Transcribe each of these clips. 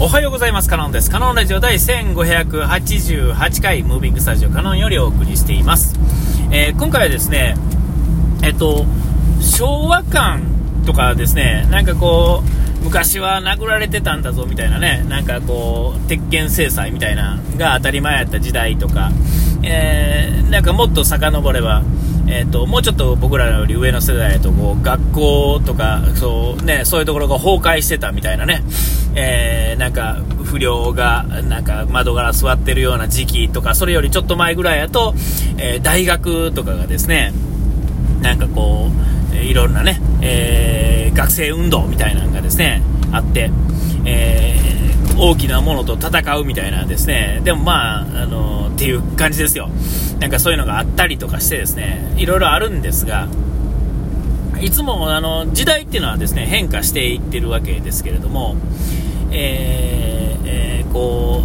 おはようございます。カノンです。カノンラジオ第1588回、ムービングスタジオカノンよりお送りしています。えー今回はですね、えっと、昭和感とかですね、なんかこう、昔は殴られてたんだぞみたいなね、なんかこう、鉄拳制裁みたいなが当たり前やった時代とか、えーなんかもっと遡れば、えっともうちょっと僕らより上の世代だとこう学校とかそう,、ね、そういうところが崩壊してたみたいなね、えーなんか不良がなんか窓ガラス割ってるような時期とかそれよりちょっと前ぐらいやと、えー大学とかがですねなんかこう、いろんなね、えー学生運動みたいなのがですね、あって、えー大きなものと戦うみたいなですね、でもまあ、あのっていう感じですよ。なんかそういうのがあったりとかしてですね、いろいろあるんですが、いつもあの時代っていうのはですね、変化していってるわけですけれども、えーえーこ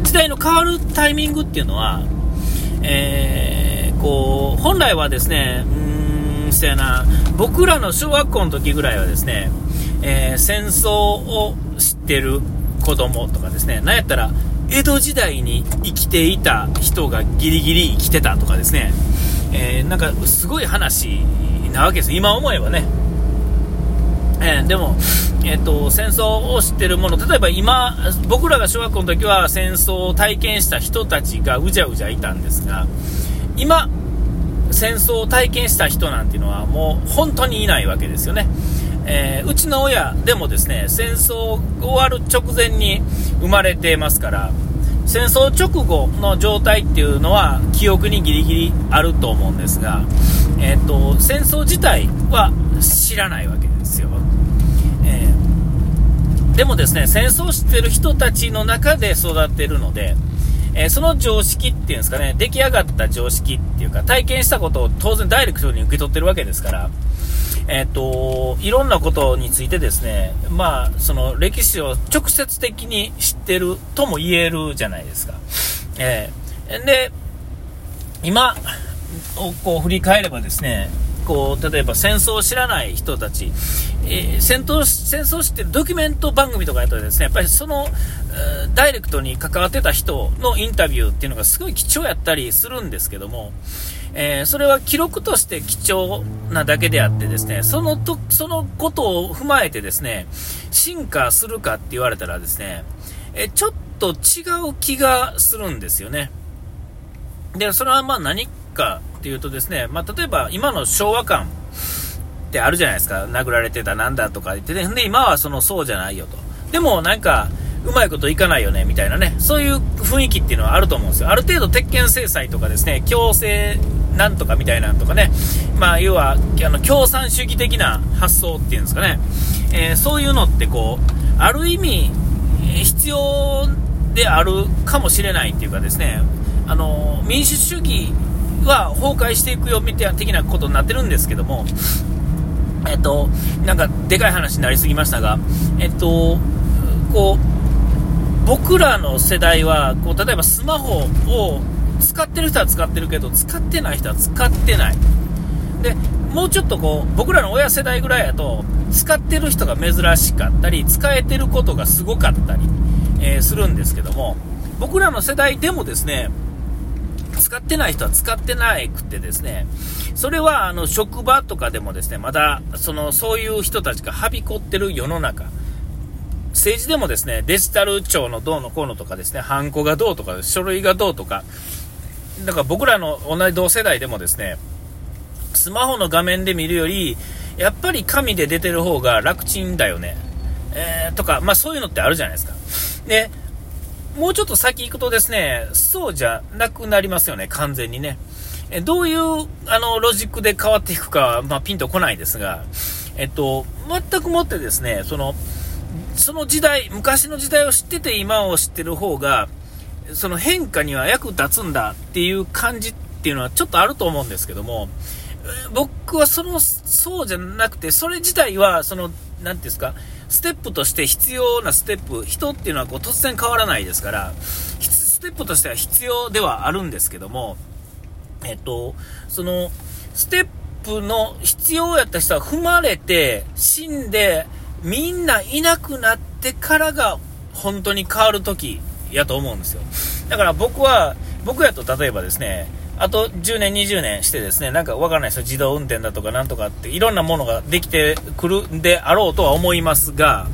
う、時代の変わるタイミングっていうのは、えーこう本来はですね、うん、そやな、僕らの小学校の時ぐらいはですね、え戦争を知ってる子供とかですね、なんやったら、江戸時代に生きていた人がギリギリ生きてたとかですね、えーなんかすごい話なわけです、今思えばね。えーでも、えっと戦争を知ってるもの、例えば今、僕らが小学校の時は戦争を体験した人たちがうじゃうじゃいたんですが、今、戦争を体験した人なんていうのはもう本当にいないわけですよね。えーうちの親でもですね、戦争終わる直前に生まれてますから、戦争直後の状態っていうのは記憶にギリギリあると思うんですが、えっと戦争自体は知らないわけですよ。えーでもですね、戦争を知ってる人たちの中で育ってるので、えーその常識っていうんですかね、出来上がった常識っていうか、体験したことを当然ダイレクトに受け取ってるわけですから、えっ、と、いろんなことについてですね、まあ、その歴史を直接的に知ってるとも言えるじゃないですか。えーで、今をこう振り返ればですね、こう、例えば戦争を知らない人たち、えー戦闘、戦争を知ってるドキュメント番組とかやったらですね、やっぱりその、ダイレクトに関わってた人のインタビューっていうのがすごい貴重やったりするんですけども、えーそれは記録として貴重なだけであってですね、そのと、そのことを踏まえてですね、進化するかって言われたらですね、えちょっと違う気がするんですよね。で、それはまあ何かっていうとですね、まあ例えば今の昭和感ってあるじゃないですか。殴られてたなんだとか言ってね。で、今はそのそうじゃないよと。でもなんか、うまいこといかないよね、みたいなね。そういう雰囲気っていうのはあると思うんですよ。ある程度鉄拳制裁とかですね、強制なんとかみたいなとかね。まあ要は、あの、共産主義的な発想っていうんですかね。えーそういうのってこう、ある意味、必要であるかもしれないっていうかですね、あの民主主義は崩壊していくよみたいな的なことになってるんですけども、えっと、なんかでかい話になりすぎましたが、えっと、こう、僕らの世代は、こう、例えばスマホを使ってる人は使ってるけど、使ってない人は使ってない。で、もうちょっとこう、僕らの親世代ぐらいやと、使ってる人が珍しかったり、使えてることがすごかったり、えーするんですけども、僕らの世代でもですね、使ってない人は使ってないくてですね、それはあの職場とかでもですね、まだそのそういう人たちがはびこってる世の中、政治でもですね、デジタル庁のどうのこうのとかですね、ハンコがどうとか、書類がどうとか、だから僕らの同じ同世代でもですね、スマホの画面で見るより、やっぱり紙で出てる方が楽ちんだよね。えーとか、まあそういうのってあるじゃないですか。で、もうちょっと先行くとですね、そうじゃなくなりますよね、完全にね。えどういう、あの、ロジックで変わっていくか、まあ、ピンとこないですが、えっと、全くもってですね、その、その時代、昔の時代を知ってて今を知ってる方が、その変化には役立つんだっていう感じっていうのはちょっとあると思うんですけども、僕はその、そうじゃなくて、それ自体は、その、なんていうんですか、ステップとして必要なステップ、人っていうのはこう突然変わらないですから、ステップとしては必要ではあるんですけども、えっと、その、ステップの必要やった人は踏まれて、死んで、みんないなくなってからが本当に変わる時やと思うんですよ。だから僕は、僕やと例えばですね、あと10年、20年してですね、なんかわからないですよ。自動運転だとかなんとかっていろんなものができてくるんであろうとは思いますが、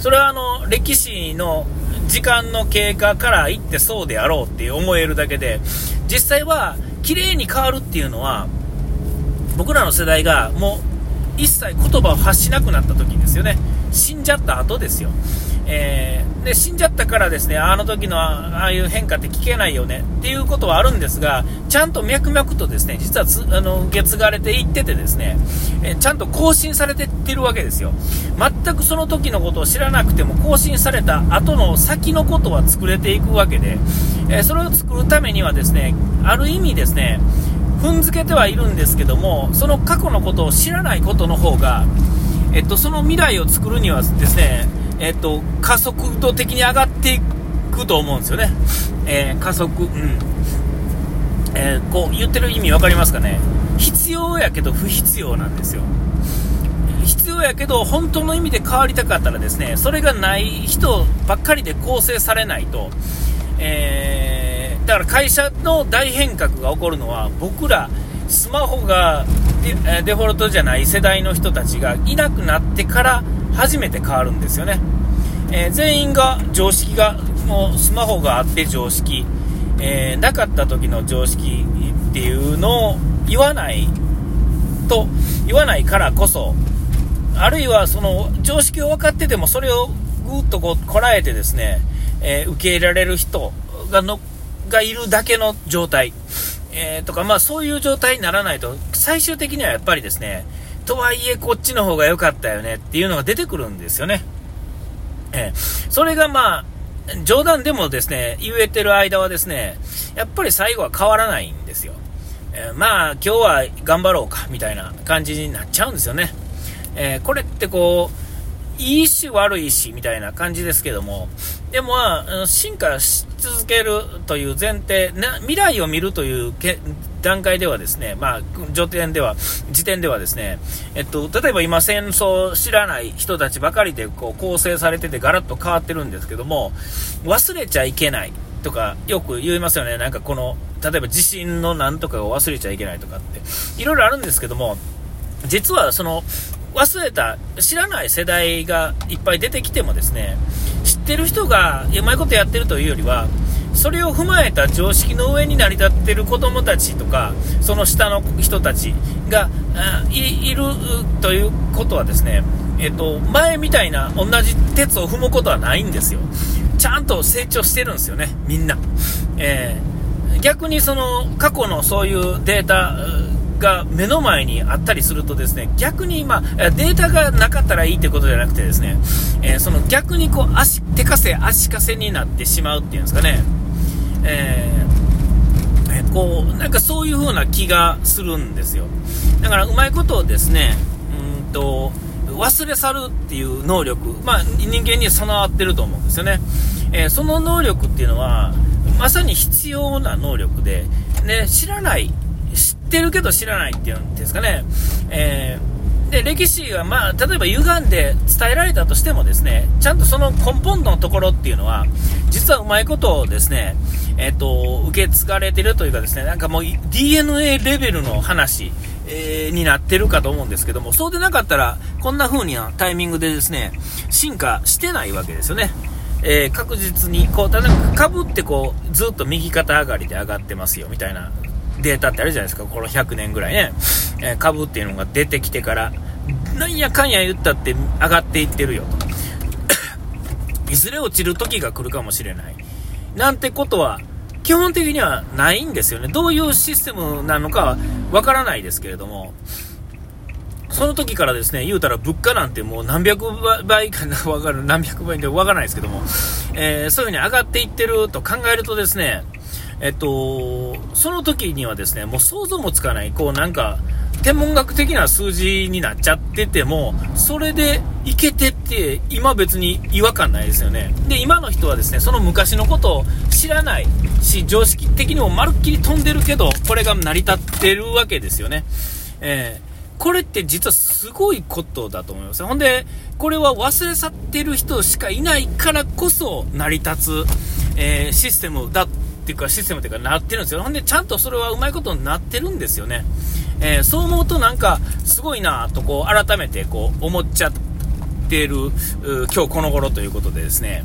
それはあの、歴史の時間の経過から言ってそうであろうって思えるだけで、実際は綺麗に変わるっていうのは、僕らの世代がもう一切言葉を発しなくなった時ですよね。死んじゃった後ですよ。えー、で死んじゃったからですねあの時のああいう変化って聞けないよねっていうことはあるんですがちゃんと脈々とですね実はあの受け継がれていっててですね、えー、ちゃんと更新されてってるわけですよ。全くその時のことを知らなくても更新された後の先のことは作れていくわけで、えー、それを作るためにはですねある意味ですね踏んづけてはいるんですけどもその過去のことを知らないことの方が、えっと、その未来を作るにはですねえっと、加速度的に上がっていくと思うんですよね。えー、加速、うん。えー、こう言ってる意味分かりますかね必要やけど不必要なんですよ。必要やけど本当の意味で変わりたかったらですねそれがない人ばっかりで構成されないと、えー、だから会社の大変革が起こるのは僕らスマホがデデフォルトじゃない世代の人たちがいなくなってから初めて変わるんですよね、えー、全員が常識がもうスマホがあって常識、えー、なかった時の常識っていうのを言わないと言わないからこそあるいはその常識を分かっててもそれをぐっとこうこらえてですね、えー、受け入れられる人がのがいるだけの状態、えー、とかまあそういう状態にならないと最終的にはやっぱりですねとはいえこっちの方が良かったよねっていうのが出てくるんですよね。えー、それがまあ、冗談でもですね、言えてる間はですね、やっぱり最後は変わらないんですよ。えー、まあ、今日は頑張ろうか、みたいな感じになっちゃうんですよね。えー、これってこう、いいし悪いしみたいな感じですけども、でもまあ、進化し続けるという前提、な未来を見るという段階ではですね、まあ、序点では、時点ではですね、えっと、例えば今戦争を知らない人たちばかりでこう構成されててガラッと変わってるんですけども、忘れちゃいけないとかよく言いますよね。なんかこの、例えば地震のなんとかを忘れちゃいけないとかって、いろいろあるんですけども、実はその、忘れた、知らない世代がいっぱい出てきてもですね、知ってる人がうまいことやってるというよりは、それを踏まえた常識の上に成り立ってる子供たちとか、その下の人たちがいるということはですね、えっと、前みたいな同じ鉄を踏むことはないんですよ。ちゃんと成長してるんですよね、みんな。えー、逆にその過去のそういうデータが目の前にあったりするとですね、逆にまあ、データがなかったらいいってことじゃなくてですね、えー、その逆にこう足、手かせ足かせになってしまうっていうんですかね。えー、こう、なんかそういう風な気がするんですよ。だから、うまいことをですね、うんと、忘れ去るっていう能力、まあ、人間に備わってると思うんですよね。えー、その能力っていうのは、まさに必要な能力で、ね、知らない、知ってるけど知らないっていうんですかね。えーで、歴史が、まあ、例えば歪んで伝えられたとしてもですね、ちゃんとその根本のところっていうのは、実はうまいことをですね、えっ、と、受け継がれてるというかですね、なんかもう DNA レベルの話、えー、になってるかと思うんですけども、そうでなかったら、こんな風なタイミングでですね、進化してないわけですよね。えー、確実に、こう、ただ、株ってこう、ずっと右肩上がりで上がってますよ、みたいなデータってあるじゃないですか、この100年ぐらいね。えー、株っていうのが出てきてから、なんやかんや言ったって上がっていってるよと。いずれ落ちる時が来るかもしれない。なんてことは、基本的にはないんですよね。どういうシステムなのかはわからないですけれども、その時からですね、言うたら物価なんてもう何百倍かな、わかる、何百倍でわからないですけども、えー、そういう風に上がっていってると考えるとですね、えっと、その時にはですね、もう想像もつかない、こうなんか、天文学的な数字になっちゃってても、それでいけてって、今別に違和感ないですよね。で、今の人はですね、その昔のことを知らないし、常識的にもまるっきり飛んでるけど、これが成り立ってるわけですよね。えーこれって実はすごいことだと思います。ほんで、これは忘れ去ってる人しかいないからこそ成り立つ、えー、システムだっていうか、システムっていうかなってるんですよ。ほんで、ちゃんとそれはうまいことになってるんですよね。えー、そう思うとなんか、すごいなとこう、改めてこう、思っちゃってる、今日この頃ということでですね、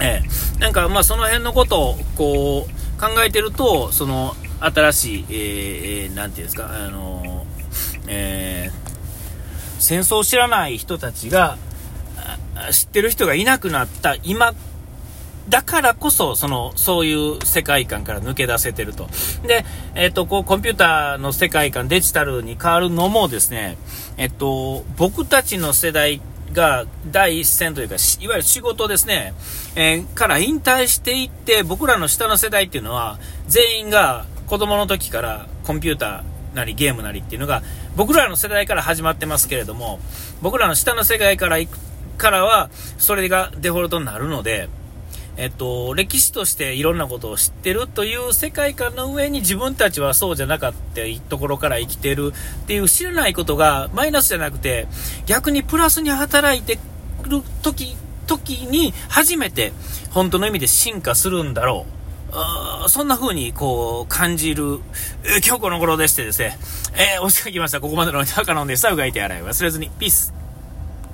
えー、なんかまあその辺のことをこう、考えてると、その、新しい、えー、なんていうんですか、あのえー、戦争を知らない人たちが、知ってる人がいなくなった今だからこそ、その、そういう世界観から抜け出せてると。で、えっ、と、こう、コンピューターの世界観、デジタルに変わるのもですね、えっ、と、僕たちの世代が第一線というか、いわゆる仕事ですね、えー、から引退していって、僕らの下の世代っていうのは、全員が子供の時からコンピューターなりゲームなりっていうのが、僕らの世代から始まってますけれども、僕らの下の世代から行くからは、それがデフォルトになるので、えっと、歴史としていろんなことを知ってるという世界観の上に自分たちはそうじゃなかったところから生きてるっていう知らないことがマイナスじゃなくて逆にプラスに働いてる時時に初めて本当の意味で進化するんだろう。そんな風にこう感じる、今日この頃でしてですね、えー、お時間来ました。ここまでの中野でさうがいて洗い忘れずに。ピース。